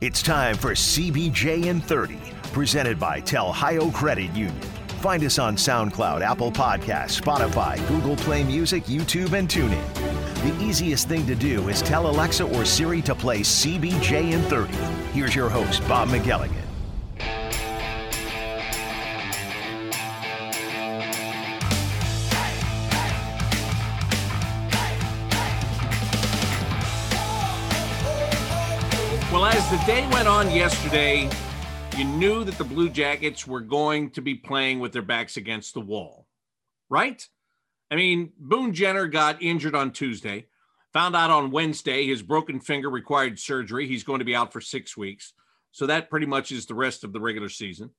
It's time for CBJ in 30, presented by Telhio Credit Union. Find us on SoundCloud, Apple Podcasts, Spotify, Google Play Music, YouTube, and TuneIn. The easiest thing to do is tell Alexa or Siri to play CBJ in 30. Here's your host, Bob McElligott. As the day went on yesterday, you knew that the Blue Jackets were going to be playing with their backs against the wall, right? I mean, Boone Jenner got injured on Tuesday, found out on Wednesday his broken finger required surgery. He's going to be out for six weeks. So that pretty much is the rest of the regular season.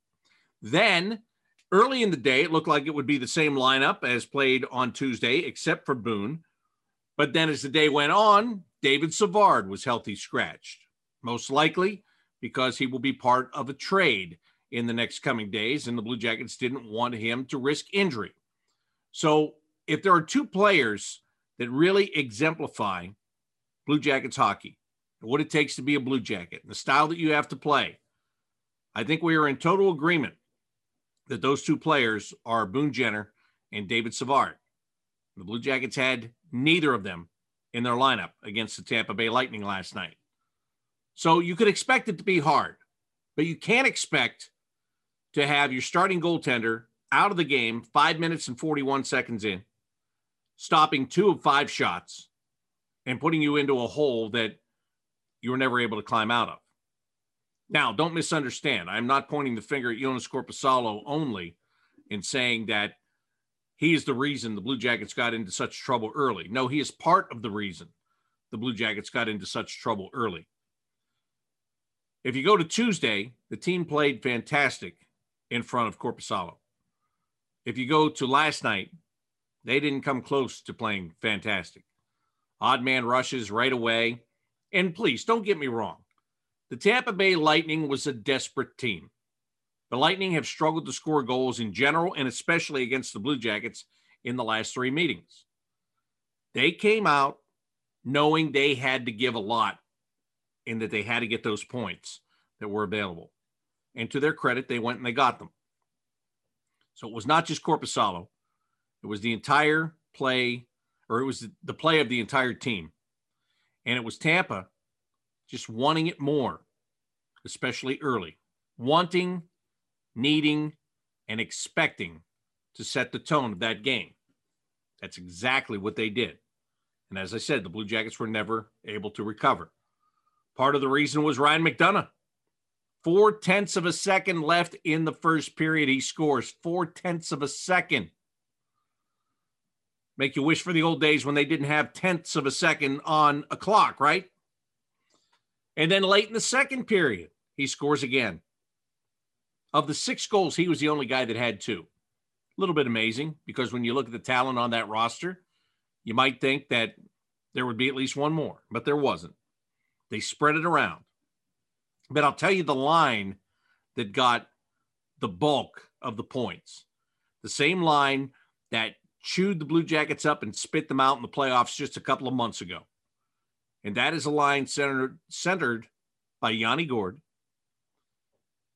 Then early in the day, it looked like it would be the same lineup as played on Tuesday, except for Boone. But then as the day went on, David Savard was healthy scratched most likely because he will be part of a trade in the next coming days, and the Blue Jackets didn't want him to risk injury. So, if there are two players that really exemplify Blue Jackets hockey, and what it takes to be a Blue Jacket, and the style that you have to play, I think we are in total agreement that those two players are Boone Jenner and David Savard. The Blue Jackets had neither of them in their lineup against the Tampa Bay Lightning last night. So you could expect it to be hard, but you can't expect to have your starting goaltender out of the game five minutes and 41 seconds in, stopping two of five shots, and putting you into a hole that you were never able to climb out of. Now, don't misunderstand. I'm not pointing the finger at Jonas Korpisalo only in saying that he is the reason the Blue Jackets got into such trouble early. No, he is part of the reason the Blue Jackets got into such trouble early. If you go to Tuesday, the team played fantastic in front of Korpisalo. If you go to last night, they didn't come close to playing fantastic. Odd man rushes right away. And please don't get me wrong. The Tampa Bay Lightning was a desperate team. The Lightning have struggled to score goals in general and especially against the Blue Jackets in the last three meetings. They came out knowing they had to give a lot in that they had to get those points that were available. And to their credit, they went and they got them. So it was not just Korpisalo, it was the entire play, or it was the play of the entire team. And it was Tampa just wanting it more, especially early, wanting, needing, and expecting to set the tone of that game. That's exactly what they did. And as I said, the Blue Jackets were never able to recover. Part of the reason was Ryan McDonagh. Four tenths of a second left in the first period. He scores four tenths of a second. Make you wish for the old days when they didn't have tenths of a second on a clock, right? And then late in the second period, he scores again. Of the six goals, he was the only guy that had two. A little bit amazing because when you look at the talent on that roster, you might think that there would be at least one more, but there wasn't. They spread it around. But I'll tell you the line that got the bulk of the points. The same line that chewed the Blue Jackets up and spit them out in the playoffs just a couple of months ago. And that is a line centered, centered by Yanni Gourde,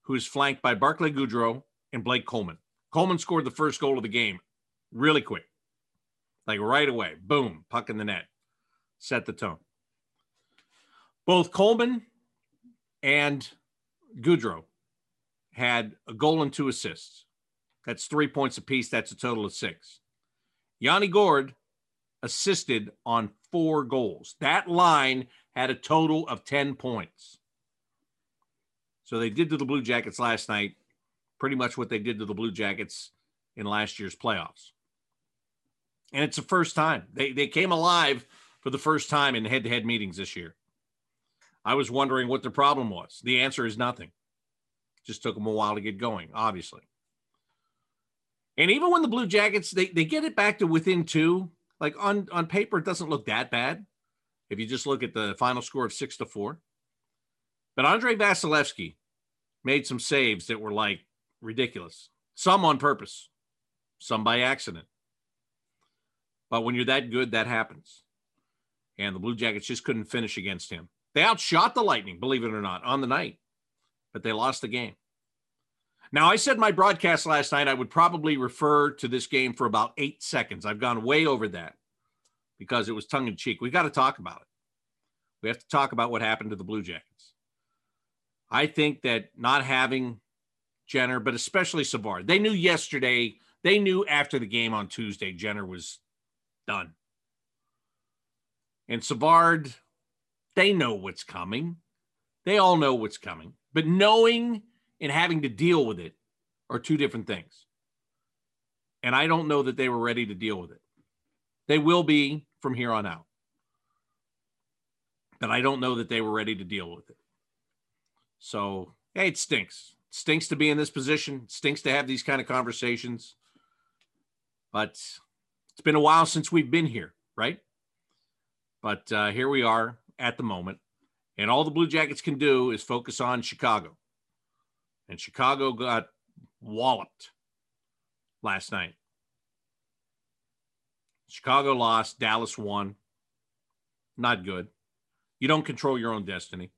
who is flanked by Barclay Goodrow and Blake Coleman. Coleman scored the first goal of the game really quick, like right away. Boom, puck in the net. Set the tone. Both Coleman and Goodrow had a goal and two assists. That's three points apiece. That's a total of six. Yanni Gourde assisted on four goals. That line had a total of 10 points. So they did to the Blue Jackets last night pretty much what they did to the Blue Jackets in last year's playoffs. And it's the first time they, they came alive for the first time in head to head meetings this year. I was wondering what the problem was. The answer is nothing. Just took them a while to get going, obviously. And even when the Blue Jackets they, they get it back to within two, like on, on paper, it doesn't look that bad. If you just look at the final score of six to four. But Andrei Vasilevskiy made some saves that were like ridiculous. Some on purpose, some by accident. But when you're that good, that happens. And the Blue Jackets just couldn't finish against him. They outshot the Lightning, believe it or not, on the night, but they lost the game. Now, I said my broadcast last night, I would probably refer to this game for about eight seconds. I've gone way over that because it was tongue in cheek. We've got to talk about it. We have to talk about what happened to the Blue Jackets. I think that not having Jenner, but especially Savard, they knew yesterday, they knew after the game on Tuesday, Jenner was done. And Savard, they know what's coming. They all know what's coming. But knowing and having to deal with it are two different things. And I don't know that they were ready to deal with it. They will be from here on out. But I don't know that they were ready to deal with it. So, hey, it stinks. It stinks to be in this position. It stinks to have these kind of conversations. But it's been a while since we've been here, right? But uh, here we are at the moment. And all the Blue Jackets can do is focus on Chicago. And Chicago got walloped last night. Chicago lost, Dallas won. Not good. You don't control your own destiny.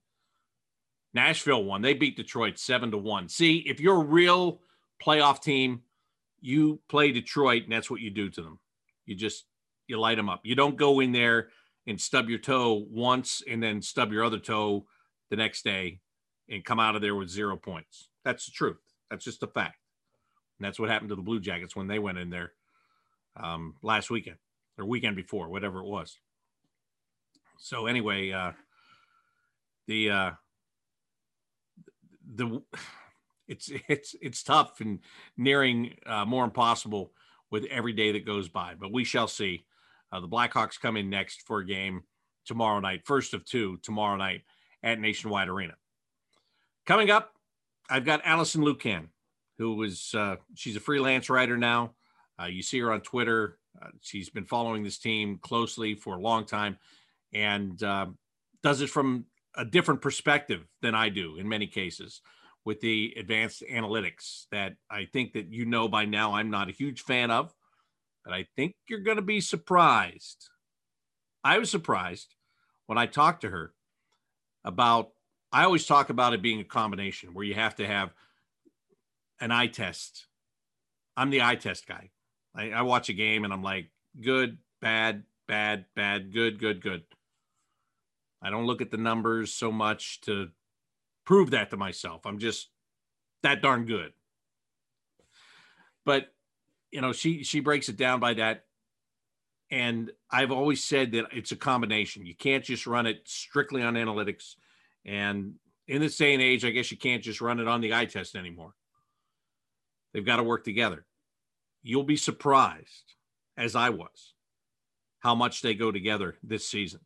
Nashville won. They beat Detroit 7 to 1. See, if you're a real playoff team, you play Detroit and that's what you do to them. You just you light them up. You don't go in there and stub your toe once and then stub your other toe the next day and come out of there with zero points. That's the truth. That's just a fact. And that's what happened to the Blue Jackets when they went in there um, last weekend or weekend before, whatever it was. So anyway, uh, the uh, the it's it's it's tough and nearing uh, more impossible with every day that goes by, but we shall see. Uh, the Blackhawks come in next for a game tomorrow night, first of two tomorrow night at Nationwide Arena. Coming up, I've got Alison Lukan, who was uh, she's a freelance writer now. Uh, you see her on Twitter. Uh, she's been following this team closely for a long time, and uh, does it from a different perspective than I do in many cases with the advanced analytics that I think that you know by now I'm not a huge fan of, but I think you're going to be surprised. I was surprised when I talked to her about I always talk about it being a combination where you have to have an eye test. I'm the eye test guy. I, I watch a game and I'm like, good, bad, bad, bad, good, good, good. I don't look at the numbers so much to prove that to myself. I'm just that darn good. But you know, she she breaks it down by that. And I've always said that it's a combination. You can't just run it strictly on analytics. And in this day and age, I guess you can't just run it on the eye test anymore. They've got to work together. You'll be surprised, as I was, how much they go together this season.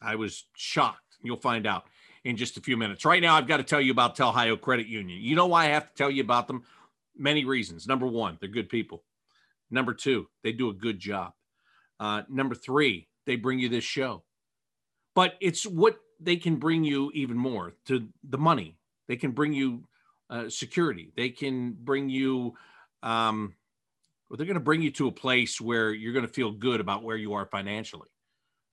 I was shocked. You'll find out in just a few minutes. Right now, I've got to tell you about Telhio Credit Union. You know why I have to tell you about them? Many reasons. Number one, they're good people. Number two, they do a good job. Uh, number three, they bring you this show. But it's what they can bring you even more to the money. They can bring you uh, security. They can bring you, um, well, they're going to bring you to a place where you're going to feel good about where you are financially.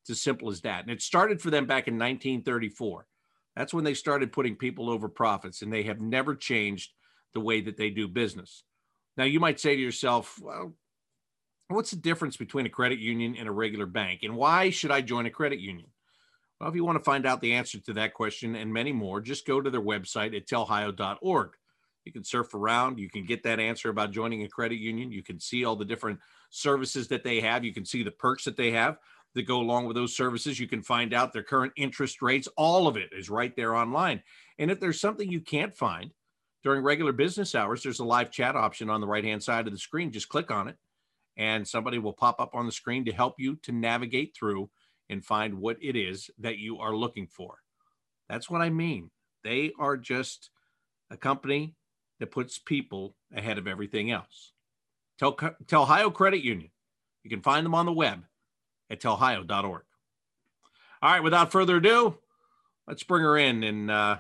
It's as simple as that. And it started for them back in 1934. That's when they started putting people over profits, and they have never changed the way that they do business. Now, you might say to yourself, well, what's the difference between a credit union and a regular bank? And why should I join a credit union? Well, if you want to find out the answer to that question and many more, just go to their website at telhio.org. You can surf around. You can get that answer about joining a credit union. You can see all the different services that they have. You can see the perks that they have that go along with those services. You can find out their current interest rates. All of it is right there online. And if there's something you can't find during regular business hours, there's a live chat option on the right hand side of the screen. Just click on it, and somebody will pop up on the screen to help you to navigate through and find what it is that you are looking for. That's what I mean. They are just a company that puts people ahead of everything else. Tell, tell Ohio Credit Union. You can find them on the web at telhio.org. All right, without further ado, let's bring her in and uh,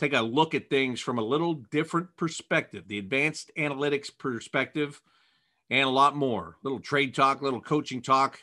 take a look at things from a little different perspective the advanced analytics perspective, and a lot more. Little trade talk, little coaching talk,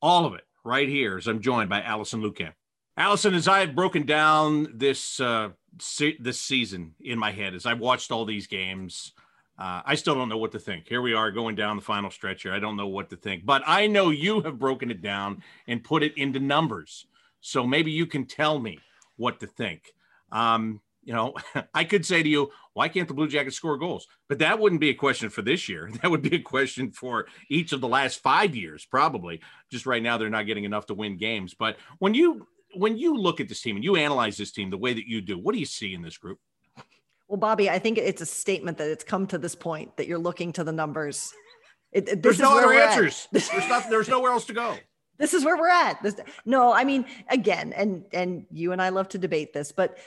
all of it right here as I'm joined by Alison Lukan. Alison, as I've broken down this uh, se- this season in my head, as I've watched all these games, uh, I still don't know what to think. Here we are going down the final stretch here. I don't know what to think, but I know you have broken it down and put it into numbers. So maybe you can tell me what to think. Um, you know, I could say to you, why can't the Blue Jackets score goals? But that wouldn't be a question for this year. That would be a question for each of the last five years, probably. Just right now, they're not getting enough to win games. But when you when you look at this team and you analyze this team the way that you do, what do you see in this group? Well, Bobby, I think it's a statement that it's come to this point that you're looking to the numbers. It, it, there's no other answers. there's not. There's nowhere else to go. This is where we're at. This, no, I mean, again, and and you and I love to debate this, but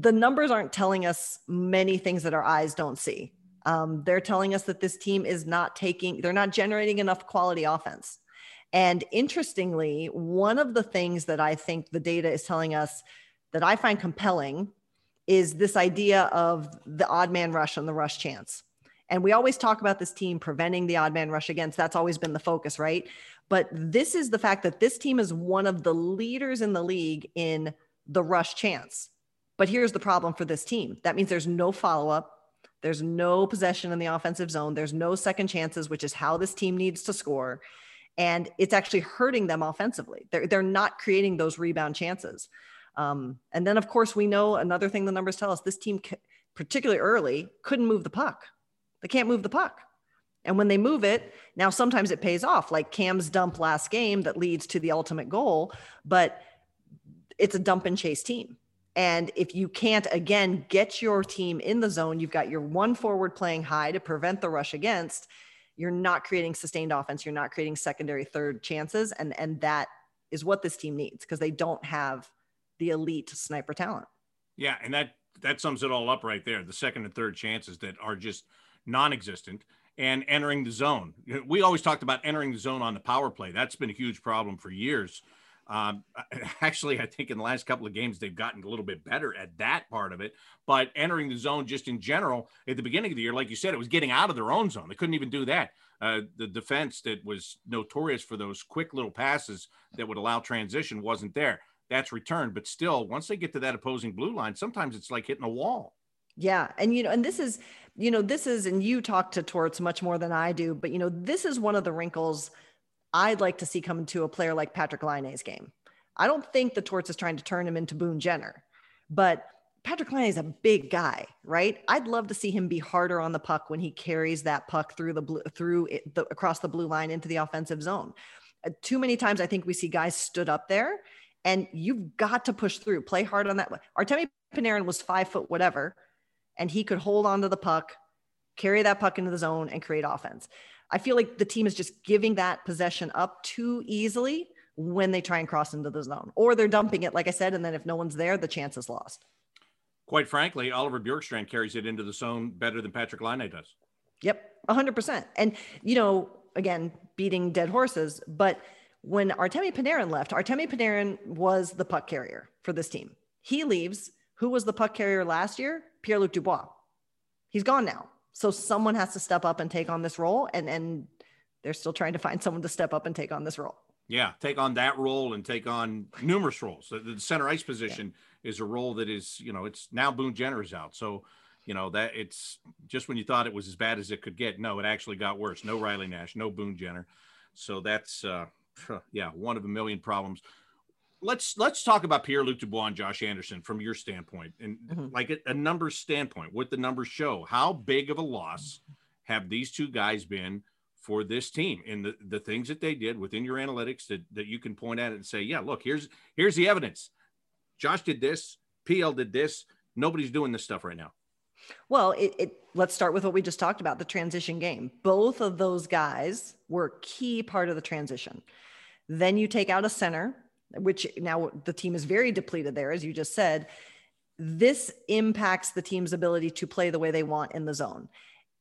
the numbers aren't telling us many things that our eyes don't see. Um, they're telling us that this team is not taking, they're not generating enough quality offense. And interestingly, one of the things that I think the data is telling us that I find compelling is this idea of the odd man rush and the rush chance. And we always talk about this team preventing the odd man rush against. That's always been the focus, right? But this is the fact that this team is one of the leaders in the league in the rush chance. But here's the problem for this team that means there's no follow up. There's no possession in the offensive zone. There's no second chances, which is how this team needs to score. And it's actually hurting them offensively. They're, they're not creating those rebound chances. Um, and then, of course, we know another thing the numbers tell us this team, particularly early, couldn't move the puck. They can't move the puck. And when they move it, now sometimes it pays off, like Cam's dump last game that leads to the ultimate goal, but it's a dump and chase team. And if you can't, again, get your team in the zone, you've got your one forward playing high to prevent the rush against, you're not creating sustained offense. You're not creating secondary, third chances. And, and that is what this team needs because they don't have the elite sniper talent. Yeah. And that, that sums it all up right there. The second and third chances that are just non existent and entering the zone. We always talked about entering the zone on the power play. That's been a huge problem for years um, actually, I think in the last couple of games, they've gotten a little bit better at that part of it. But entering the zone just in general, at the beginning of the year, like you said, it was getting out of their own zone. They couldn't even do that. Uh, the defense that was notorious for those quick little passes that would allow transition wasn't there. That's returned. But still, once they get to that opposing blue line, sometimes it's like hitting a wall. Yeah. And, you know, and this is, you know, this is, and you talk to Torts much more than I do, but, you know, this is one of the wrinkles – I'd like to see come to a player like Patrik Laine's game. I don't think the Torts is trying to turn him into Boone Jenner, but Patrik Laine is a big guy, right? I'd love to see him be harder on the puck when he carries that puck through the blue, through it, the, across the blue line into the offensive zone. Uh, too many times, I think we see guys stood up there, and you've got to push through, play hard on that. Artemi Panarin was five foot whatever, and he could hold onto the puck, carry that puck into the zone, and create offense. I feel like the team is just giving that possession up too easily when they try and cross into the zone, or they're dumping it, like I said, and then if no one's there, the chance is lost. Quite frankly, Oliver Bjorkstrand carries it into the zone better than Patrik Laine does. Yep, 100%. And, you know, again, beating dead horses, but when Artemi Panarin left, Artemi Panarin was the puck carrier for this team. He leaves. Who was the puck carrier last year? Pierre Luc Dubois. He's gone now. So someone has to step up and take on this role, and and they're still trying to find someone to step up and take on this role. Yeah, take on that role and take on numerous roles. The, the center ice position yeah. is a role that is, you know, it's now Boone Jenner is out. So, you know, that it's just when you thought it was as bad as it could get. No, it actually got worse. No Riley Nash, no Boone Jenner. So that's, uh, yeah, one of a million problems let's let's talk about Pierre Luc Dubois and Josh Anderson from your standpoint, and mm-hmm. like a, a numbers standpoint, what the numbers show. How big of a loss have these two guys been for this team, and the the things that they did within your analytics that that you can point at and say, yeah, look, here's here's the evidence. Josh did this, PL did this. Nobody's doing this stuff right now. Well, it, it, let's start with what we just talked about the transition game. Both of those guys were a key part of the transition. Then you take out a center which now the team is very depleted there, as you just said. This impacts the team's ability to play the way they want in the zone.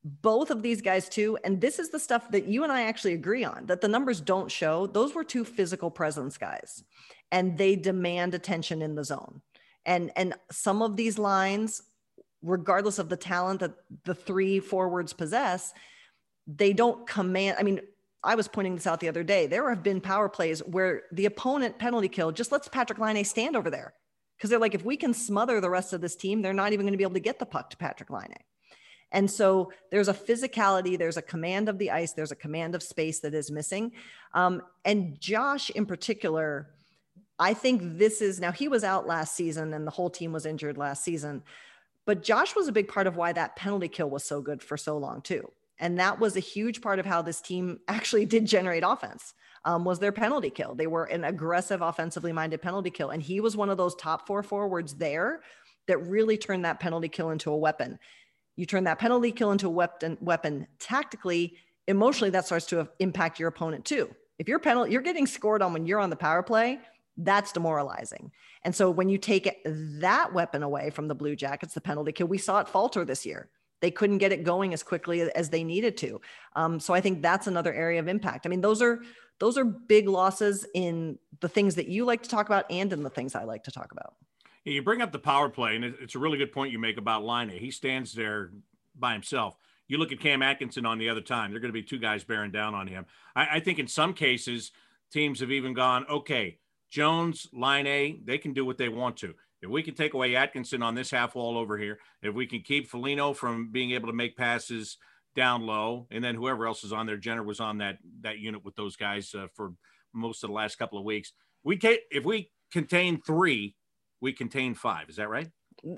Both of these guys, too, and this is the stuff that you and I actually agree on that the numbers don't show. Those were two physical presence guys, and they demand attention in the zone. And and some of these lines, regardless of the talent that the three forwards possess, they don't command. I mean, I was pointing this out the other day. There have been power plays where the opponent penalty kill just lets Patrik Laine stand over there because they're like, if we can smother the rest of this team, they're not even going to be able to get the puck to Patrik Laine. And so there's a physicality, there's a command of the ice, there's a command of space that is missing. Um, and Josh, in particular, I think this is now he was out last season and the whole team was injured last season. But Josh was a big part of why that penalty kill was so good for so long, too. And that was a huge part of how this team actually did generate offense. Um, was their penalty kill. They were an aggressive, offensively minded penalty kill. And he was one of those top four forwards there that really turned that penalty kill into a weapon. You turn that penalty kill into a weapon, weapon tactically, emotionally, that starts to impact your opponent too. If you're penalty, you're getting scored on when you're on the power play, that's demoralizing. And so when you take that weapon away from the Blue Jackets, the penalty kill, we saw it falter this year they couldn't get it going as quickly as they needed to. Um, so I think that's another area of impact. I mean, those are those are big losses in the things that you like to talk about and in the things I like to talk about. You bring up the power play, and it's a really good point you make about Laine. He stands there by himself. You look at Cam Atkinson on the other time; they're going to be two guys bearing down on him. I, I think in some cases, teams have even gone, okay, Jones, Laine, they can do what they want to. If we can take away Atkinson on this half wall over here, if we can keep Foligno from being able to make passes down low, and then whoever else is on there, Jenner was on that that unit with those guys uh, for most of the last couple of weeks. We take if we contain three, we contain five. Is that right?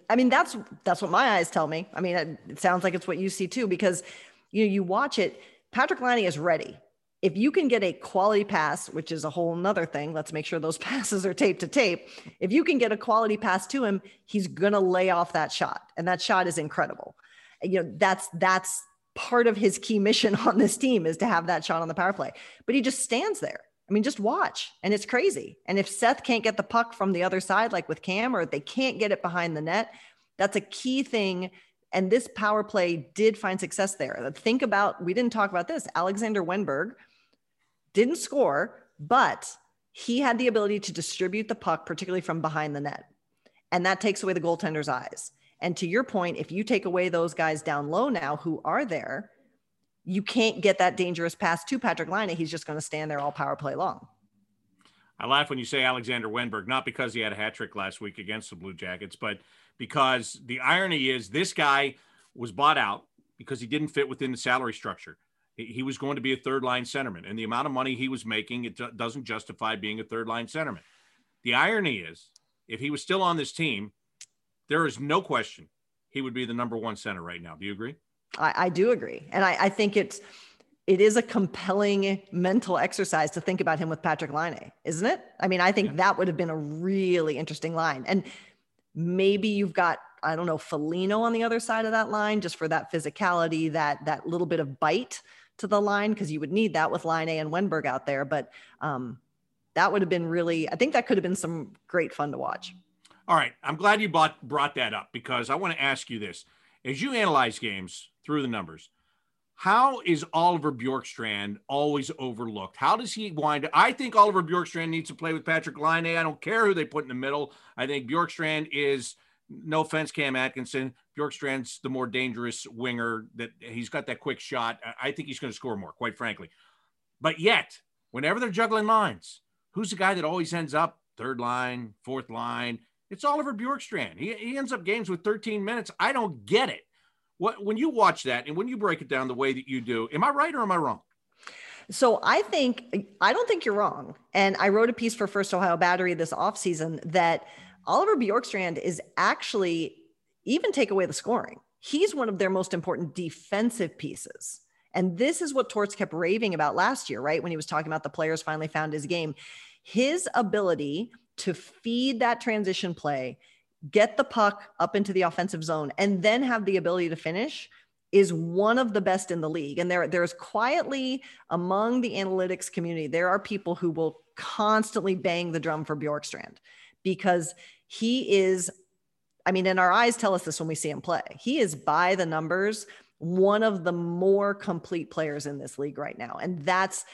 I mean, that's that's what my eyes tell me. I mean, it, sounds like it's what you see too, because you know you watch it. Patrik Laine is ready if you can get a quality pass, which is a whole nother thing, let's make sure those passes are tape to tape. If you can get a quality pass to him, he's gonna lay off that shot. And that shot is incredible. You know, that's that's part of his key mission on this team is to have that shot on the power play. But he just stands there. I mean, just watch. And it's crazy. And if Seth can't get the puck from the other side, like with Cam, or they can't get it behind the net, that's a key thing and this power play did find success there. Think about, we didn't talk about this. Alexander Wennberg didn't score, but he had the ability to distribute the puck, particularly from behind the net. And that takes away the goaltender's eyes. And to your point, if you take away those guys down low now who are there, you can't get that dangerous pass to Patrik Laine. He's just going to stand there all power play long. I laugh when you say Alexander Wennberg, not because he had a hat trick last week against the Blue Jackets, but because the irony is this guy was bought out because he didn't fit within the salary structure he was going to be a third line centerman, and the amount of money he was making it doesn't justify being a third line centerman. The irony is, if he was still on this team, there is no question he would be the number one center right now. Do you agree? I, I do agree, and I, I, think it's it is a compelling mental exercise to think about him with Patrik Laine, isn't it? I mean, I think yeah. that would have been a really interesting line, and maybe you've got I don't know Foligno on the other side of that line just for that physicality, that that little bit of bite to the line because you would need that with Laine and Wennberg out there. But um, that would have been really, I think that could have been some great fun to watch. All right. I'm glad you brought, brought that up because I want to ask you this. As you analyze games through the numbers, how is Oliver Bjorkstrand always overlooked? How does he wind I think Oliver Bjorkstrand needs to play with Patrik Laine. I don't care who they put in the middle. I think Bjorkstrand is – no offense, Cam Atkinson. Bjorkstrand's the more dangerous winger that he's got that quick shot. I think he's going to score more, quite frankly. But yet, whenever they're juggling lines, who's the guy that always ends up third line, fourth line? It's Oliver Bjorkstrand. He, he ends up games with 13 minutes. I don't get it. What when you watch that and when you break it down the way that you do, am I right or am I wrong? So I think I don't think you're wrong. And I wrote a piece for First Ohio Battery this offseason that – Oliver Bjorkstrand is actually even take away the scoring. He's one of their most important defensive pieces. And this is what Torts kept raving about last year, right? When he was talking about the players finally found his game. His ability to feed that transition play, get the puck up into the offensive zone, and then have the ability to finish is one of the best in the league. And there, there's quietly among the analytics community, there are people who will constantly bang the drum for Bjorkstrand because he is, I mean, and our eyes tell us this when we see him play. He is by the numbers one of the more complete players in this league right now. And that's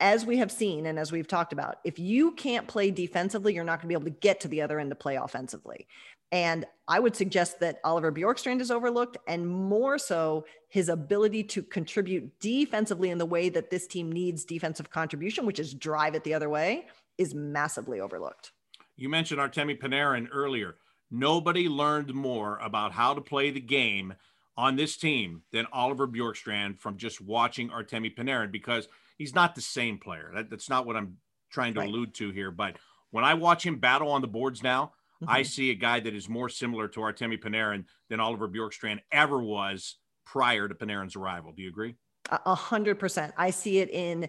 as we have seen and as we've talked about, if you can't play defensively, you're not going to be able to get to the other end to play offensively. And I would suggest that Oliver Bjorkstrand is overlooked and more so his ability to contribute defensively in the way that this team needs defensive contribution, which is drive it the other way, is massively overlooked. You mentioned Artemi Panarin earlier. Nobody learned more about how to play the game on this team than Oliver Bjorkstrand from just watching Artemi Panarin because he's not the same player. That, that's not what I'm trying to right. allude to here. But when I watch him battle on the boards now, Mm-hmm. I see a guy that is more similar to Artemi Panarin than Oliver Bjorkstrand ever was prior to Panarin's arrival. Do you agree? A hundred percent. I see it in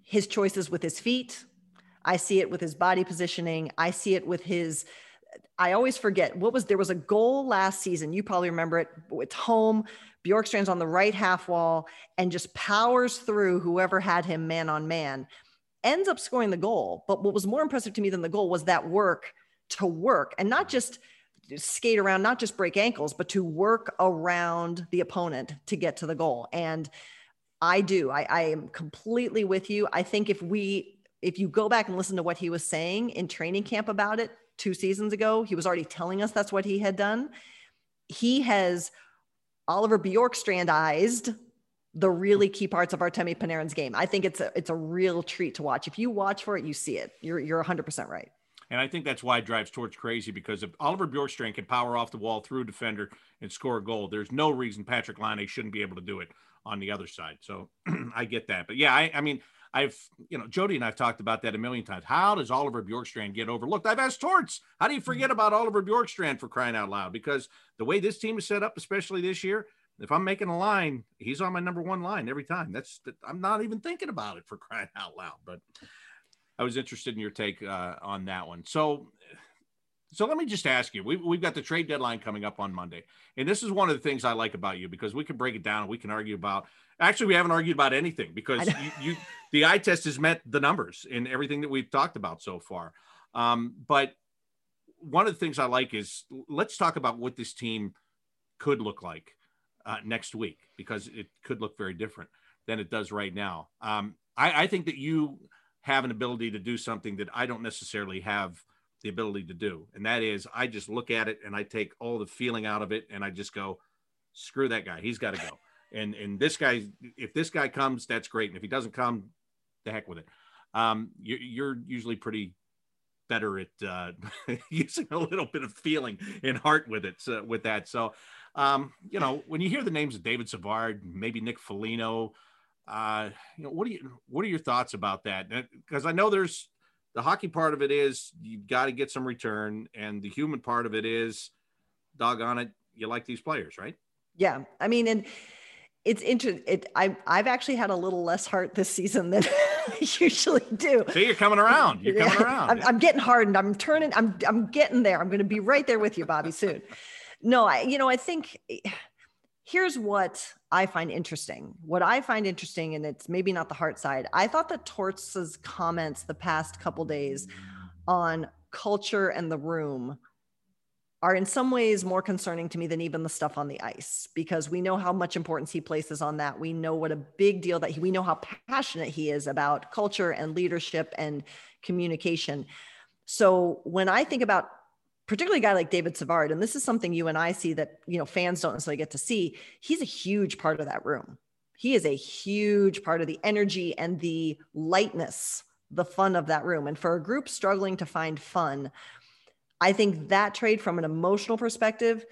his choices with his feet. I see it with his body positioning. I see it with his. I always forget what was there was a goal last season. You probably remember it. It's home. Bjorkstrand's on the right half wall and just powers through whoever had him man on man. Ends up scoring the goal. But what was more impressive to me than the goal was that work to work and not just skate around, not just break ankles, but to work around the opponent to get to the goal. And I do. I, I am completely with you. I think if we, if you go back and listen to what he was saying in training camp about it two seasons ago, he was already telling us that's what he had done. He has Oliver Bjorkstrandized the really key parts of Artemi Panarin's game. I think it's a it's a real treat to watch. If you watch for it, you see it. You're you're 100% right. And I think that's why it drives Torts crazy because if Oliver Bjorkstrand can power off the wall through a defender and score a goal, there's no reason Patrik Laine shouldn't be able to do it on the other side. So I get that. But yeah, I, I, mean, I've, you know, Jody and I've talked about that a million times. How does Oliver Bjorkstrand get overlooked? I've asked Torts, how do you forget mm-hmm. about Oliver Bjorkstrand for crying out loud? Because the way this team is set up, especially this year, if I'm making a line, he's on my number one line every time. That's, I'm not even thinking about it for crying out loud. But I was interested in your take uh, on that one. So, so let me just ask you: we, we've got the trade deadline coming up on Monday, and this is one of the things I like about you because we can break it down and we can argue about. Actually, we haven't argued about anything because you, you, the eye test has met the numbers in everything that we've talked about so far. Um, but one of the things I like is let's talk about what this team could look like uh, next week because it could look very different than it does right now. Um, I, I think that you have an ability to do something that I don't necessarily have the ability to do. And that is, I just look at it and I take all the feeling out of it and I just go, screw that guy. He's got to go. And, and this guy, if this guy comes, that's great. And if he doesn't come, the heck with it. Um, you, you're usually pretty better at uh, using a little bit of feeling and heart with it, so, with that. So, um, you know, when you hear the names of David Savard, maybe Nick Foligno, uh, you know, what do you what are your thoughts about that? Because I know there's the hockey part of it is you've got to get some return, and the human part of it is, doggone it, you like these players, right? Yeah, I mean, and it's interesting. It I I've actually had a little less heart this season than I usually do. See, you're coming around. You're coming around. I'm, I'm getting hardened. I'm turning. I'm I'm getting there. I'm going to be right there with you, Bobby, soon. No, I you know I think here's what I find interesting. What I find interesting, and it's maybe not the heart side, I thought that Torts's comments the past couple days mm. on culture and the room are in some ways more concerning to me than even the stuff on the ice because we know how much importance he places on that. We know what a big deal that he, we know how passionate he is about culture and leadership and communication. So when I think about particularly a guy like David Savard, and this is something you and I see that you know fans don't necessarily get to see. He's a huge part of that room. He is a huge part of the energy and the lightness, the fun of that room. And for a group struggling to find fun, I think that trade from an emotional perspective,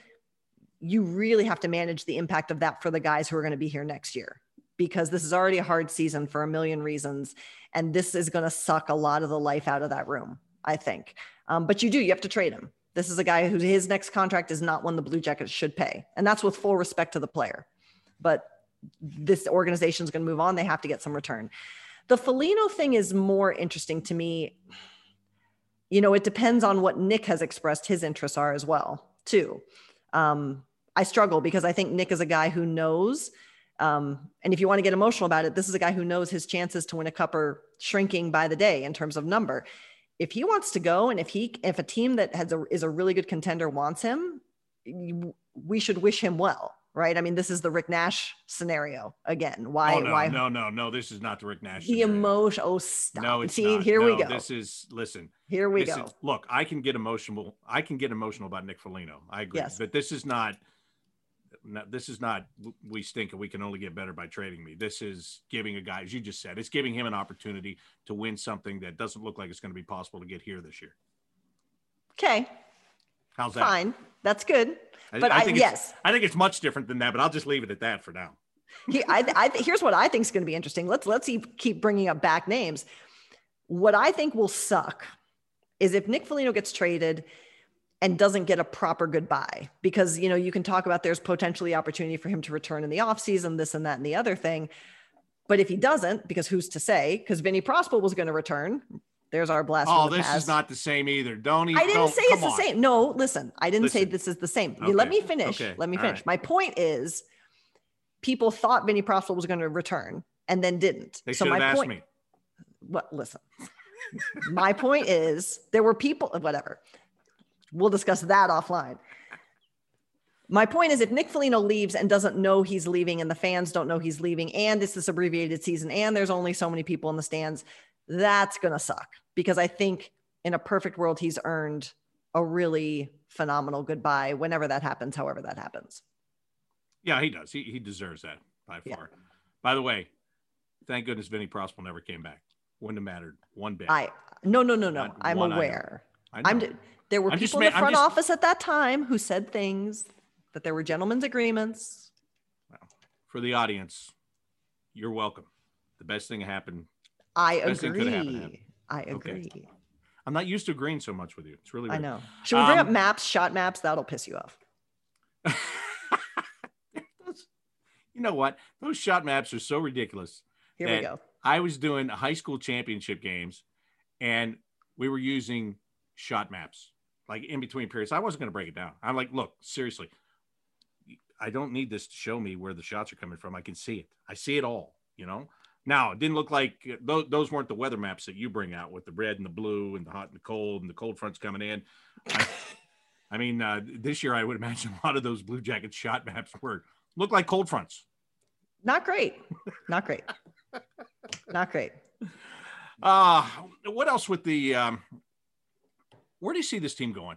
you really have to manage the impact of that for the guys who are going to be here next year because this is already a hard season for a million reasons. And this is going to suck a lot of the life out of that room, I think. Um, but you do, you have to trade him. This is a guy who his next contract is not one the Blue Jackets should pay. And that's with full respect to the player. But this organization is going to move on. They have to get some return. The Foligno thing is more interesting to me. You know, it depends on what Nick has expressed his interests are as well, too. Um, I struggle because I think Nick is a guy who knows. Um, and if you want to get emotional about it, this is a guy who knows his chances to win a cup are shrinking by the day in terms of number if he wants to go and if he if a team that has a, is a really good contender wants him we should wish him well right? I mean, this is the Rick Nash scenario again. Why? oh, no, why? no, no, no. This is not the Rick Nash. The scenario. emotion. Oh, stop. No, it's See, not. here we go. This is listen. here we go. is- look, I can get emotional. I can get emotional about Nick Foligno. I agree. Yes. But this is not. no, This is not. We stink and we can only get better by trading me. This is giving a guy, as you just said, it's giving him an opportunity to win something that doesn't look like it's going to be possible to get here this year. okay, How's that? fine. That's good. But I, think it's- yes, I think it's much different than that. But I'll just leave it at that for now. He, I, I, here's what I think is going to be interesting. Let's let's keep, keep bringing up back names. What I think will suck is if Nick Foligno gets traded and doesn't get a proper goodbye because you know you can talk about there's potentially opportunity for him to return in the offseason, this and that and the other thing. But if he doesn't, because who's to say? Because Vinny Prospal was going to return. There's our blast. Oh, the this past. is not the same either. Don't even. I didn't say it's the on. same. No, listen, I didn't say this is the same. You Let me finish. okay, Let me finish. right. My point is, people thought Vinny Prospal was going to return and then didn't. They so should have my asked point, me. What? Listen, my point is, there were people. Uh, whatever. We'll discuss that offline. My point is, if Nick Foligno leaves and doesn't know he's leaving, and the fans don't know he's leaving, and it's this abbreviated season, and there's only so many people in the stands, that's going to suck because I think in a perfect world, he's earned a really phenomenal goodbye whenever that happens, however that happens. Yeah, he does. He, he deserves that by Yeah. far. By the way, thank goodness Vinny Prospal never came back. Wouldn't have mattered one bit. I, no, no, no, no. Not I'm aware. I I'm, there were I'm people in the front just- office at that time who said things that there were gentlemen's agreements. Well, For the audience, you're welcome. The best thing happened. I Best thing could agree. I Okay. agree. I'm not used to agreeing so much with you. It's really I know. Should we bring up Um, maps, shot maps? That'll piss you off. You know what? Those shot maps are so ridiculous. Here we go. I was doing high school championship games and we were using shot maps like in between periods. I wasn't going to break it down. I'm like, look, seriously, I don't need this to show me where the shots are coming from. I can see it. I see it all, you know? Now, it didn't look like those, those weren't the weather maps that you bring out with the red and the blue and the hot and the cold and the cold fronts coming in. I, I mean, uh, this year I would imagine a lot of those Blue Jacket shot maps were look like cold fronts. Not great. Not great. Not great. Uh, what else with the um, where do you see this team going?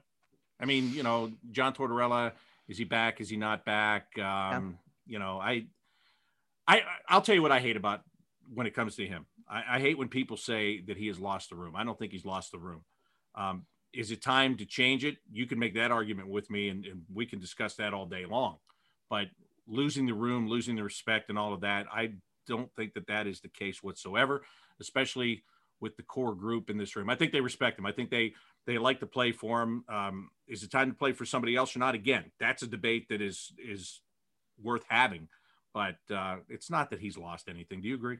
I mean, you know, John Tortorella, is he back? Is he not back? Um, you know, I I I'll tell you what I hate about when it comes to him. I, I hate when people say that he has lost the room. I don't think he's lost the room. Um, is it time to change it? You can make that argument with me and, and we can discuss that all day long. But losing the room, losing the respect and all of that, I don't think that that is the case whatsoever, especially with the core group in this room. I think they respect him. I think they they like to play for him. Um, is it time to play for somebody else or not? Again, that's a debate that is is worth having, but uh, it's not that he's lost anything. Do you agree?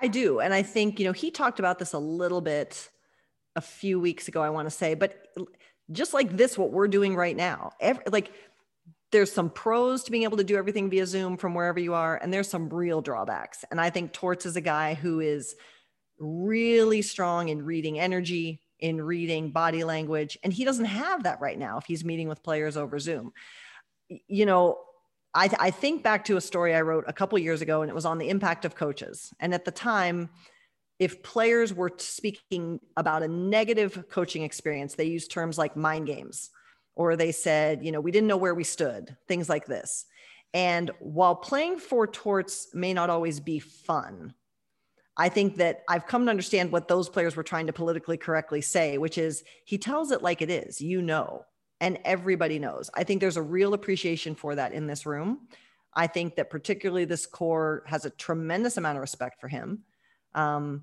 I do. And I think, you know, he talked about this a little bit a few weeks ago, I want to say, but just like this, what we're doing right now, every, like there's some pros to being able to do everything via Zoom from wherever you are, and there's some real drawbacks. And I think Torts is a guy who is really strong in reading energy, in reading body language, and he doesn't have that right now if he's meeting with players over Zoom. You know, I, I think back to a story I wrote a couple years ago, and it was on the impact of coaches. And at the time, if players were speaking about a negative coaching experience, they used terms like mind games, or they said, you know, we didn't know where we stood, things like this. And while playing for torts may not always be fun, I think that I've come to understand what those players were trying to politically correctly say, which is he tells it like it is, you know, and everybody knows. I think there's a real appreciation for that in this room. I think that particularly this core has a tremendous amount of respect for him. Um,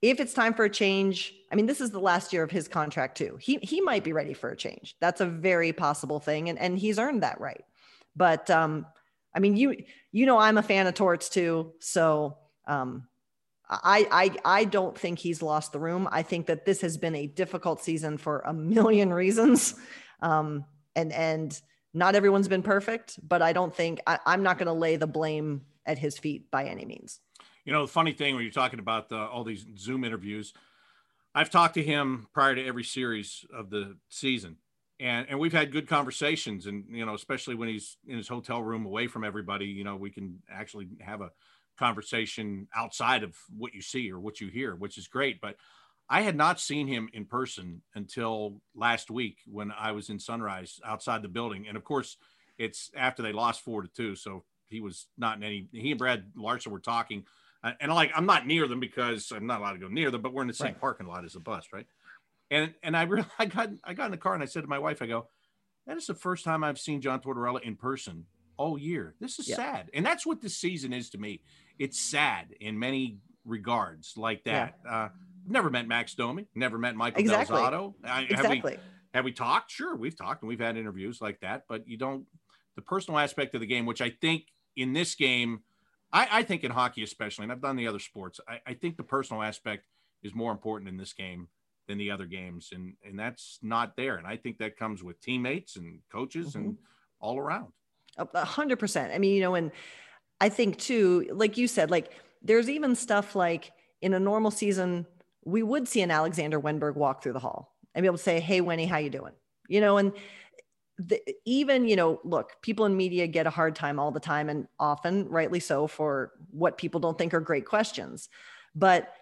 if it's time for a change, I mean, this is the last year of his contract too. He he might be ready for a change. That's a very possible thing, and and he's earned that right. But um, I mean, you you know, I'm a fan of Torts too, so um, I I I don't think he's lost the room. I think that this has been a difficult season for a million reasons, um, and and not everyone's been perfect. But I don't think I, I'm not going to lay the blame at his feet by any means. You know, the funny thing when you're talking about the, all these Zoom interviews, I've talked to him prior to every series of the season, and and we've had good conversations and you know especially when he's in his hotel room away from everybody you know we can actually have a conversation outside of what you see or what you hear which is great. But i had not seen him in person until last week when i was in sunrise outside the building. And of course it's after they lost four to two so he was not in any he and brad larsen were talking. Uh, and like i'm not near them because i'm not allowed to go near them but we're in the same right. parking lot as the bus right? And and I really I got I got in the car and I said to my wife, I go, that is the first time I've seen John Tortorella in person all year. This is yeah. sad. And that's what this season is to me. It's sad in many regards like that. Yeah. Uh, never met Max Domi, never met Michael exactly. Del exactly. Have we, have we talked? Sure, we've talked and we've had interviews like that, but you don't the personal aspect of the game, which I think in this game, I, I think in hockey especially, and I've done the other sports, I, I think the personal aspect is more important in this game than the other games, and and that's not there. And I think that comes with teammates and coaches mm-hmm. and all around. A hundred percent. I mean, you know, and I think too, like you said, like there's even stuff like in a normal season, we would see an Alexander Wennberg walk through the hall and be able to say, "Hey, Wenny, how you doing?" You know, and the, even you know, look, people in media get a hard time all the time, and often, rightly so, for what people don't think are great questions, but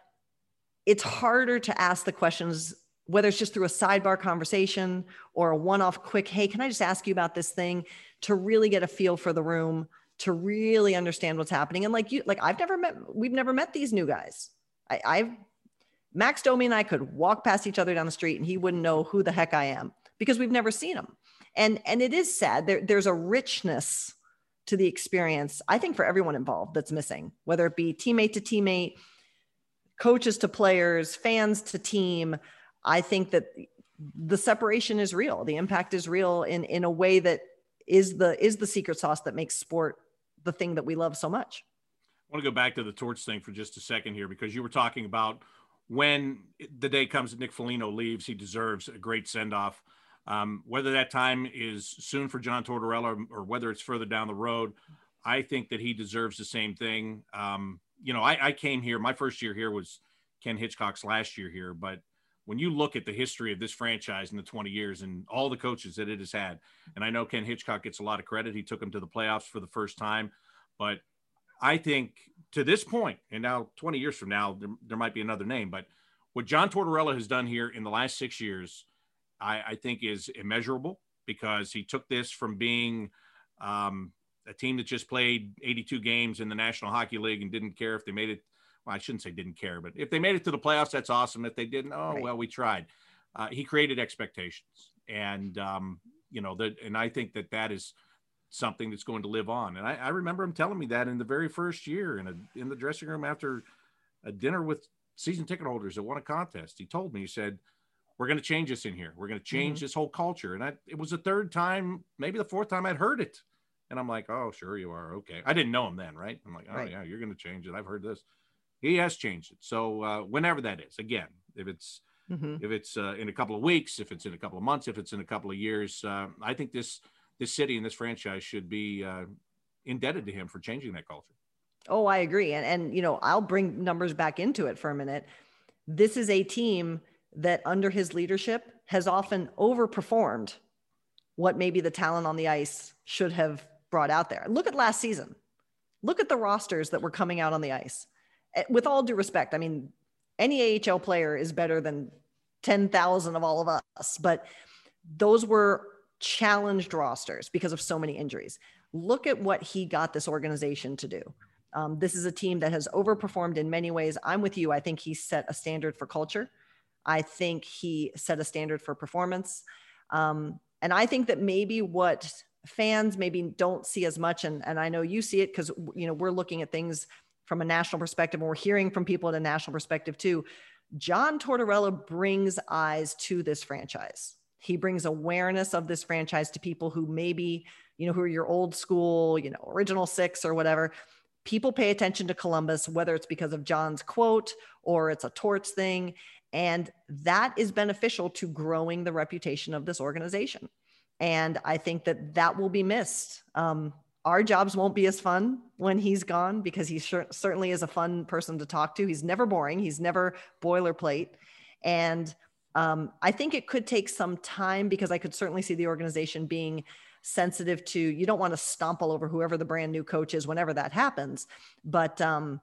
it's harder to ask the questions whether it's just through a sidebar conversation or a one-off quick hey can i just ask you about this thing to really get a feel for the room to really understand what's happening and like you like i've never met we've never met these new guys I, i've max domi and i could walk past each other down the street and he wouldn't know who the heck i am because we've never seen him and and it is sad there, there's a richness to the experience i think for everyone involved that's missing whether it be teammate to teammate coaches to players, fans to team. I think that the separation is real. The impact is real in in a way that is the is the secret sauce that makes sport the thing that we love so much. I want to go back to the Torts thing for just a second here because you were talking about when the day comes that Nick Foligno leaves, he deserves a great send off. Um, whether that time is soon for John Tortorella or whether it's further down the road, I think that he deserves the same thing. Um, you know, I, I came here, my first year here was Ken Hitchcock's last year here, but when you look at the history of this franchise in the 20 years and all the coaches that it has had, and I know Ken Hitchcock gets a lot of credit. He took them to the playoffs for the first time, but I think to this point, and now 20 years from now, there, there might be another name, but what John Tortorella has done here in the last six years, I, I think is immeasurable because he took this from being um, a team that just played 82 games in the National Hockey League and didn't care if they made it. Well, I shouldn't say didn't care, but if they made it to the playoffs, that's awesome. If they didn't, oh right. well, we tried. Uh, he created expectations, and um, you know that, and I think that that is something that's going to live on. And I, I remember him telling me that in the very first year in a in the dressing room after a dinner with season ticket holders that won a contest. He told me, he said, "We're going to change this in here. We're going to change mm-hmm. this whole culture." And I, it was the third time, maybe the fourth time I'd heard it. And I'm like, oh, sure you are. Okay. I didn't know him then, right? I'm like, oh, right. yeah, you're going to change it. I've heard this. He has changed it. So uh, whenever that is, again, if it's mm-hmm. if it's uh, in a couple of weeks, if it's in a couple of months, if it's in a couple of years, uh, I think this this city and this franchise should be uh, indebted to him for changing that culture. Oh, I agree. And and you know, I'll bring numbers back into it for a minute. This is a team that under his leadership has often overperformed what maybe the talent on the ice should have brought out there. Look at last season. Look at the rosters that were coming out on the ice. Eh, with all due respect, I mean, any AHL player is better than 10,000 of all of us, but those were challenged rosters because of so many injuries. Look at what he got this organization to do. Um, this is a team that has overperformed in many ways. I'm with you. I think he set a standard for culture. I think he set a standard for performance. Um, and I think that maybe what fans maybe don't see as much and, and i know you see it because you know we're looking at things from a national perspective and we're hearing from people at a national perspective too john tortorella brings eyes to this franchise he brings awareness of this franchise to people who maybe you know who are your old school you know original six or whatever people pay attention to columbus whether it's because of john's quote or it's a torts thing and that is beneficial to growing the reputation of this organization and I think that that will be missed. Um, our jobs won't be as fun when he's gone because he sure, certainly is a fun person to talk to. He's never boring, he's never boilerplate. And Um, I think it could take some time because I could certainly see the organization being sensitive to you don't want to stomp all over whoever the brand new coach is whenever that happens. But um,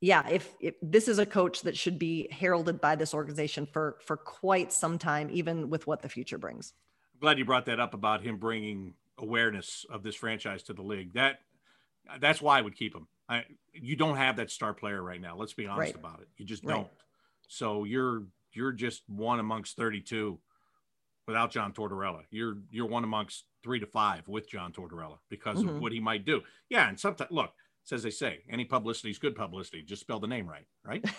yeah, if, if this is a coach that should be heralded by this organization for for quite some time, even with what the future brings. I'm glad you brought that up about him bringing awareness of this franchise to the league. That that's why I would keep him. I, you don't have that star player right now. Let's be honest right. about it. You just don't. So you're you're just one amongst 32 without John Tortorella. You're you're one amongst three to five with John Tortorella because mm-hmm. of what he might do. Yeah, and sometimes look, as they say, any publicity is good publicity. Just spell the name right, right?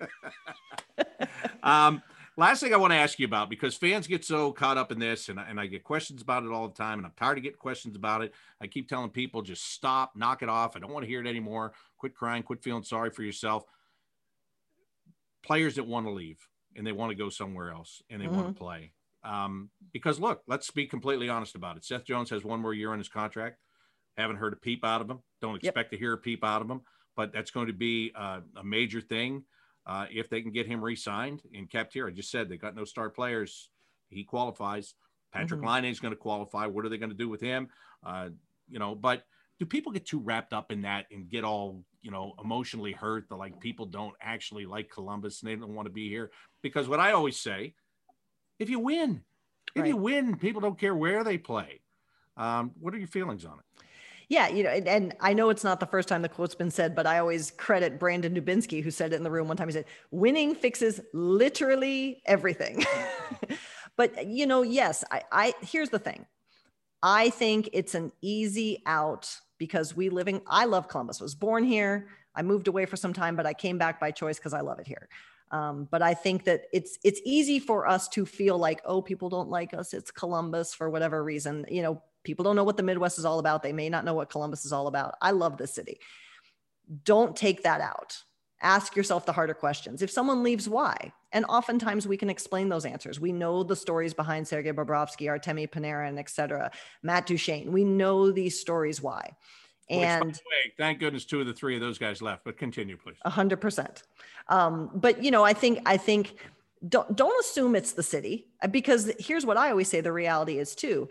um, last thing I want to ask you about because fans get so caught up in this, and, and I get questions about it all the time, and I'm tired of getting questions about it. I keep telling people just stop, knock it off. I don't want to hear it anymore. Quit crying, quit feeling sorry for yourself. Players that want to leave and they want to go somewhere else and they mm-hmm. want to play. Um, because look, let's be completely honest about it. Seth Jones has one more year on his contract. Haven't heard a peep out of him. Don't expect yep. to hear a peep out of him, but that's going to be uh, a major thing uh, if they can get him re-signed and kept here. I just said they got no star players. He qualifies. Patrik mm-hmm. Laine is going to qualify. What are they going to do with him? Uh, you know, but do people get too wrapped up in that and get all you know emotionally hurt that like people don't actually like Columbus and they don't want to be here? Because what I always say, if you win, if right. you win, people don't care where they play. Um, what are your feelings on it? Yeah, you know, and, and, I know it's not the first time the quote's been said, but I always credit Brandon Dubinsky, who said it in the room one time. He said, "Winning fixes literally everything." but you know, yes, I, I here's the thing. I think it's an easy out because we living. I love Columbus. I was born here. I moved away for some time, but I came back by choice because I love it here. Um, but I think that it's it's easy for us to feel like, oh, people don't like us. It's Columbus for whatever reason. You know, People don't know what the Midwest is all about. They may not know what Columbus is all about. I love this city. Don't take that out. Ask yourself the harder questions. If someone leaves, why? And oftentimes we can explain those answers. We know the stories behind Sergei Bobrovsky, Artemi Panarin, et cetera, Matt Duchene. We know these stories why. And Which, way, thank goodness two of the three of those guys left. But continue, please. A hundred percent. Um, but you know, I think I think don't don't assume it's the city because here's what I always say: the reality is too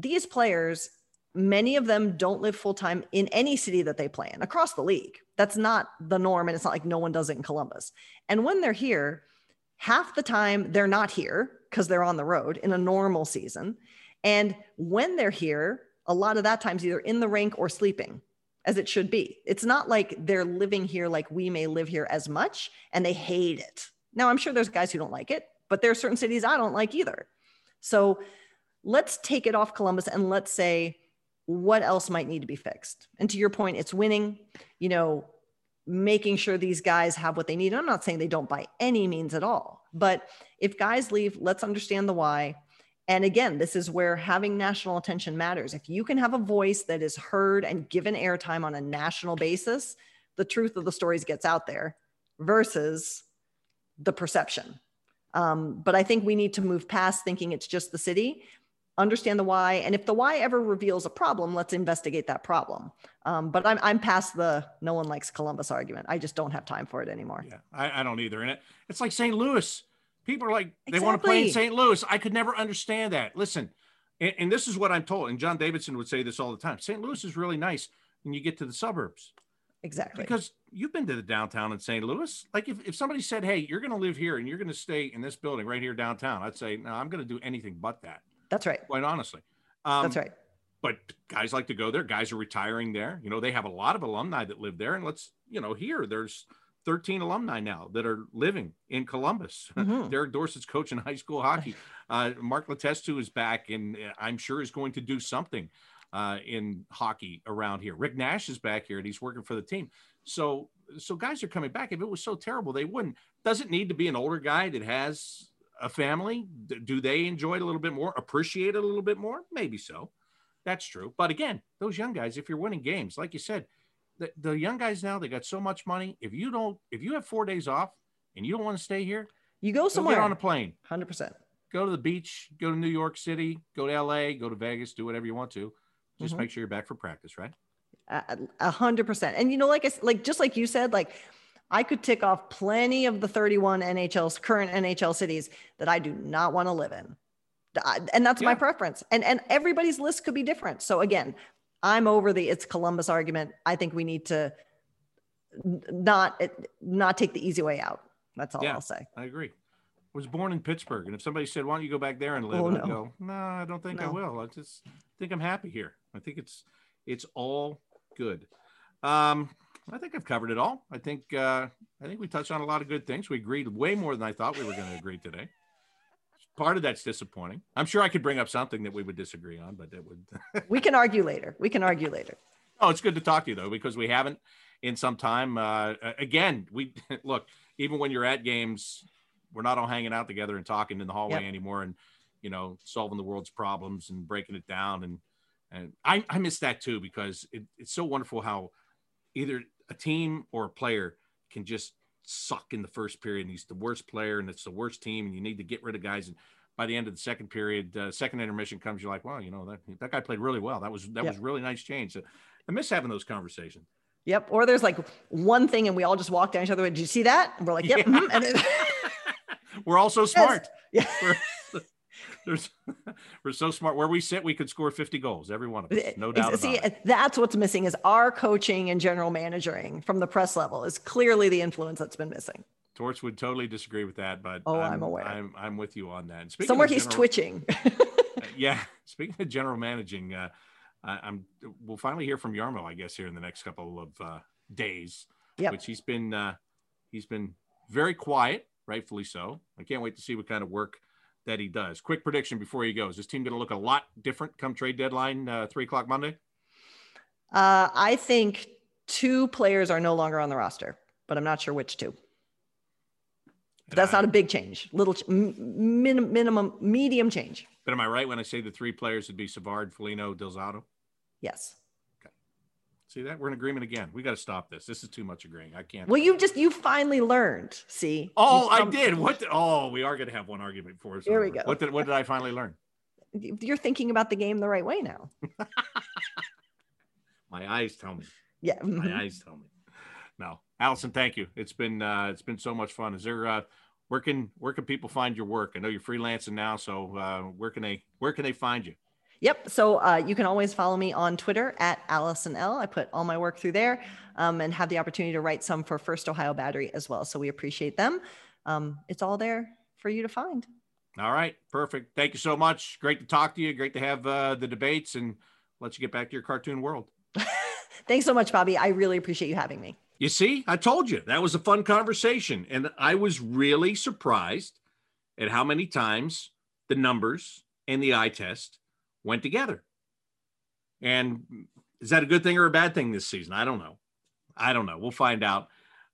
these players, many of them don't live full time in any city that they play in across the league. That's not the norm. And it's not like no one does it in Columbus. And when they're here, half the time they're not here because they're on the road in a normal season. And when they're here, a lot of that time's either in the rink or sleeping as it should be. It's not like they're living here like we may live here as much and they hate it. Now, I'm sure there's guys who don't like it, but there are certain cities I don't like either. So let's take it off Columbus and let's say what else might need to be fixed. And to your point, it's winning, you know, making sure these guys have what they need. I'm not saying they don't by any means at all, but if guys leave, let's understand the why. And again, this is where having national attention matters. If you can have a voice that is heard and given airtime on a national basis, the truth of the stories gets out there versus the perception. Um, but I think we need to move past thinking it's just the city understand the why and if the why ever reveals a problem let's investigate that problem. Um, but I'm, I'm past the no one likes columbus argument. I just don't have time for it anymore. Yeah i, I don't either and it, it's like st louis. People are like they want to play in st louis. I could never understand that. Listen and, and this is what i'm told and john davidson would say this all the time st louis is really nice when you get to the suburbs. Exactly. Because you've been to the downtown in st louis. Like if, if somebody said hey you're going to live here and you're going to stay in this building right here downtown i'd say no i'm going to do anything but that that's right. Quite honestly. Um, That's right. But guys like to go there. Guys are retiring there. You know, they have a lot of alumni that live there. And let's, you know, here there's 13 alumni now that are living in Columbus. Mm-hmm. Derek Dorsett's coaching high school hockey. Uh, Mark Letestu is back, and uh, I'm sure is going to do something uh, in hockey around here. Rick Nash is back here, and he's working for the team. So, so guys are coming back. If it was so terrible, they wouldn't. Doesn't need to be an older guy that has a family do they enjoy it a little bit more appreciate it a little bit more? Maybe so. That's true. But again those young guys if you're winning games like you said the, the young guys now they got so much money. If you don't if you have four days off and you don't want to stay here you go somewhere get on a plane. 100% go to the beach go to new york city go to la go to vegas do whatever you want to. Just mm-hmm. make sure you're back for practice right? A hundred percent. And you know like i like just like you said like I could tick off plenty of the 31 NHL's current NHL cities that I do not want to live in. And that's yeah. my preference. And and everybody's list could be different. So again, I'm over the it's Columbus argument. I think we need to not not take the easy way out. That's all yeah, I'll say. I agree. I Was born in Pittsburgh, and if somebody said, "Why don't you go back there and live?" Oh, no. I'd go, "No, I don't think no. I will. I just think I'm happy here. I think it's it's all good." Um, I think I've covered it all. I think uh, I think we touched on a lot of good things. We agreed way more than I thought we were going to agree today. Part of that's disappointing. I'm sure I could bring up something that we would disagree on, but it would. we can argue later. We can argue later. Oh, it's good to talk to you though because we haven't in some time. Uh, again, we look even when you're at games, we're not all hanging out together and talking in the hallway yep. anymore, and you know solving the world's problems and breaking it down and and I, I miss that too because it, it's so wonderful how either a team or a player can just suck in the first period and he's the worst player and it's the worst team and you need to get rid of guys and by the end of the second period uh, second intermission comes you're like well you know that that guy played really well that was that yep. was really nice change so i miss having those conversations yep or there's like one thing and we all just walk down each other did you see that and we're like yep yeah. mm-hmm. and then- we're all so smart yes. yeah there's we're so smart. Where we sit, we could score 50 goals, every one of us. No doubt. See, it. that's what's missing is our coaching and general managing from the press level is clearly the influence that's been missing. Torts would totally disagree with that, but oh, I'm, I'm aware. I'm, I'm with you on that. Somewhere he's twitching. Uh, yeah. Speaking of general managing, uh, I, am we'll finally hear from Jarmo, I guess, here in the next couple of uh, days. Yep. Which he's been uh, he's been very quiet, rightfully so. I can't wait to see what kind of work that he does. Quick prediction before he goes: This team going to look a lot different come trade deadline, uh, three o'clock Monday? Uh, I think two players are no longer on the roster, but I'm not sure which two. But that's not a big change. Little ch- min- minimum, medium change. But am I right when I say the three players would be Savard, Foligno, Del Zotto? Yes. See that we're in agreement again. We got to stop this. This is too much agreeing. I can't. Well, you just you finally learned. See. Oh, I did. What? The, oh, we are going to have one argument for us. Here we go. What did What did I finally learn? You're thinking about the game the right way now. My eyes tell me. Yeah. My eyes tell me. No, Alison, thank you. It's been uh, it's been so much fun. Is there uh, where can where can people find your work? I know you're freelancing now, so uh, where can they where can they find you? Yep. So uh, you can always follow me on Twitter at Alison L. I put all my work through there um, and have the opportunity to write some for First Ohio Battery as well. So we appreciate them. Um, it's all there for you to find. All right. Perfect. Thank you so much. Great to talk to you. Great to have uh, the debates and let you get back to your cartoon world. Thanks so much, Bobby. I really appreciate you having me. You see, I told you that was a fun conversation. And I was really surprised at how many times the numbers and the eye test went together. And is that a good thing or a bad thing this season? I don't know. I don't know. We'll find out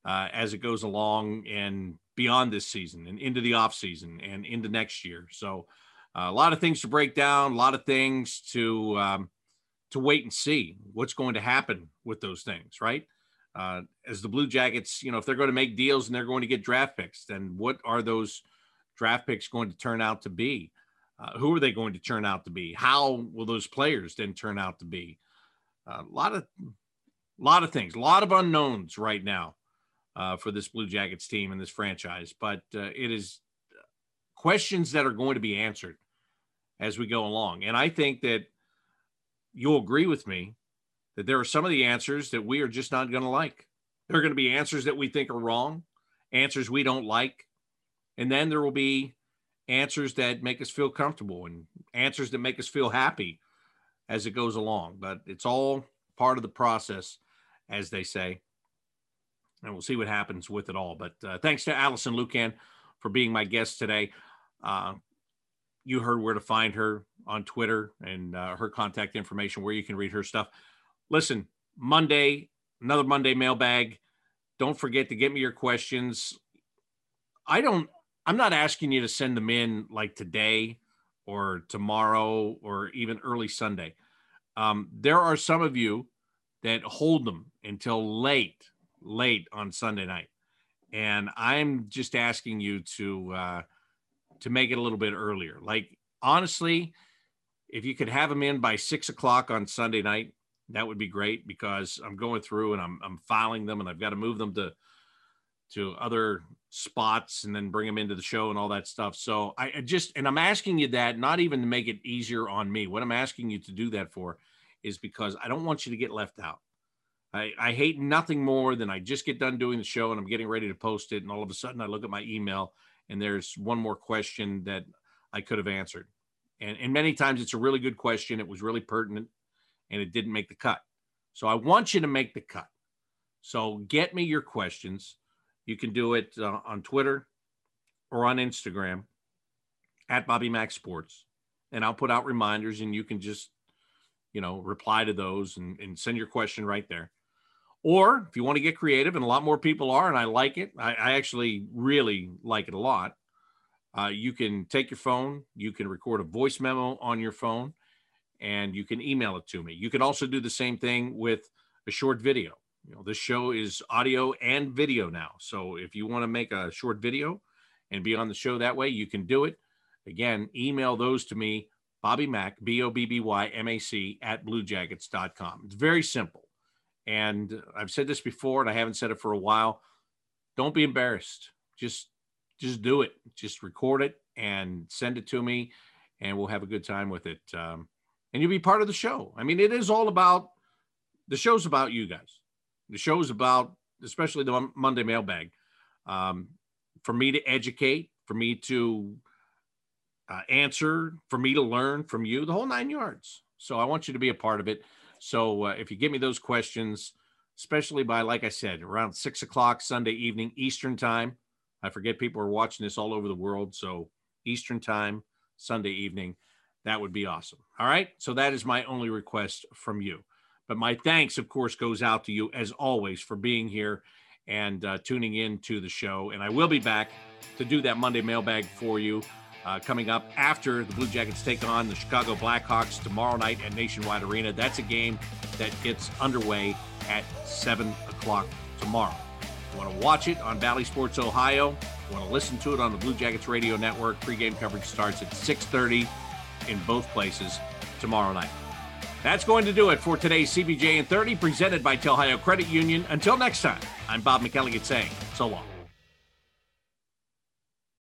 uh, as it goes along and beyond this season and into the off season and into next year. So uh, a lot of things to break down, a lot of things to um, to wait and see what's going to happen with those things, right? Uh, as the Blue Jackets, you know, if they're going to make deals and they're going to get draft picks, then what are those draft picks going to turn out to be? Uh, who are they going to turn out to be? How will those players then turn out to be? Uh, a lot of, lot of things, a lot of unknowns right now uh, for this Blue Jackets team and this franchise. But uh, it is questions that are going to be answered as we go along. And I think that you'll agree with me that there are some of the answers that we are just not going to like. There are going to be answers that we think are wrong, answers we don't like, and then there will be answers that make us feel comfortable and answers that make us feel happy as it goes along. But it's all part of the process, as they say. And we'll see what happens with it all. But uh, thanks to Alison Lukan for being my guest today. Uh, you heard where to find her on Twitter and uh, her contact information, where you can read her stuff. Listen, Monday, another Monday mailbag. Don't forget to get me your questions. I don't I'm not asking you to send them in like today or tomorrow or even early Sunday. Um, there are some of you that hold them until late, late on Sunday night, and I'm just asking you to uh, to make it a little bit earlier. Like honestly, if you could have them in by six o'clock on Sunday night, that would be great because I'm going through and I'm I'm filing them and I've got to move them to to other spots and then bring them into the show and all that stuff. So I just and I'm asking you that not even to make it easier on me. What I'm asking you to do that for is because I don't want you to get left out. I, I hate nothing more than I just get done doing the show and I'm getting ready to post it, and all of a sudden I look at my email and there's one more question that I could have answered. And, and many times it's a really good question. It was really pertinent and it didn't make the cut. So I want you to make the cut. So get me your questions. You can do it uh, on Twitter or on Instagram at Bobby Mack Sports. And I'll put out reminders and you can just, you know, reply to those and, and send your question right there. Or if you want to get creative, and a lot more people are, and I like it, I, I actually really like it a lot. Uh, you can take your phone, you can record a voice memo on your phone, and you can email it to me. You can also do the same thing with a short video. You know, this show is audio and video now. So if you want to make a short video and be on the show that way, you can do it. Again, email those to me, Bobby Mack, B O B B Y M A C, at bluejackets.com. It's very simple. And I've said this before, and I haven't said it for a while. Don't be embarrassed. Just just do it. Just record it and send it to me, and we'll have a good time with it. Um, and you'll be part of the show. I mean, it is all about the show's about you guys. The show's about, especially the Monday mailbag, um, for me to educate, for me to uh, answer, for me to learn from you, the whole nine yards. So I want you to be a part of it. So uh, if you give me those questions, especially by, like I said, around six o'clock Sunday evening, Eastern time, I forget people are watching this all over the world. So Eastern time, Sunday evening, that would be awesome. All right. So that is my only request from you. But my thanks, of course, goes out to you as always for being here and uh, tuning in to the show. And I will be back to do that Monday mailbag for you uh, coming up after the Blue Jackets take on the Chicago Blackhawks tomorrow night at Nationwide Arena. That's a game that gets underway at 7 o'clock tomorrow. You want to watch it on Bally Sports Ohio? You want to listen to it on the Blue Jackets Radio Network? Pre-game coverage starts at 6:30 in both places tomorrow night. That's going to do it for today's CBJ in 30, presented by Ohio Credit Union. Until next time, I'm Bob McElligott saying so long.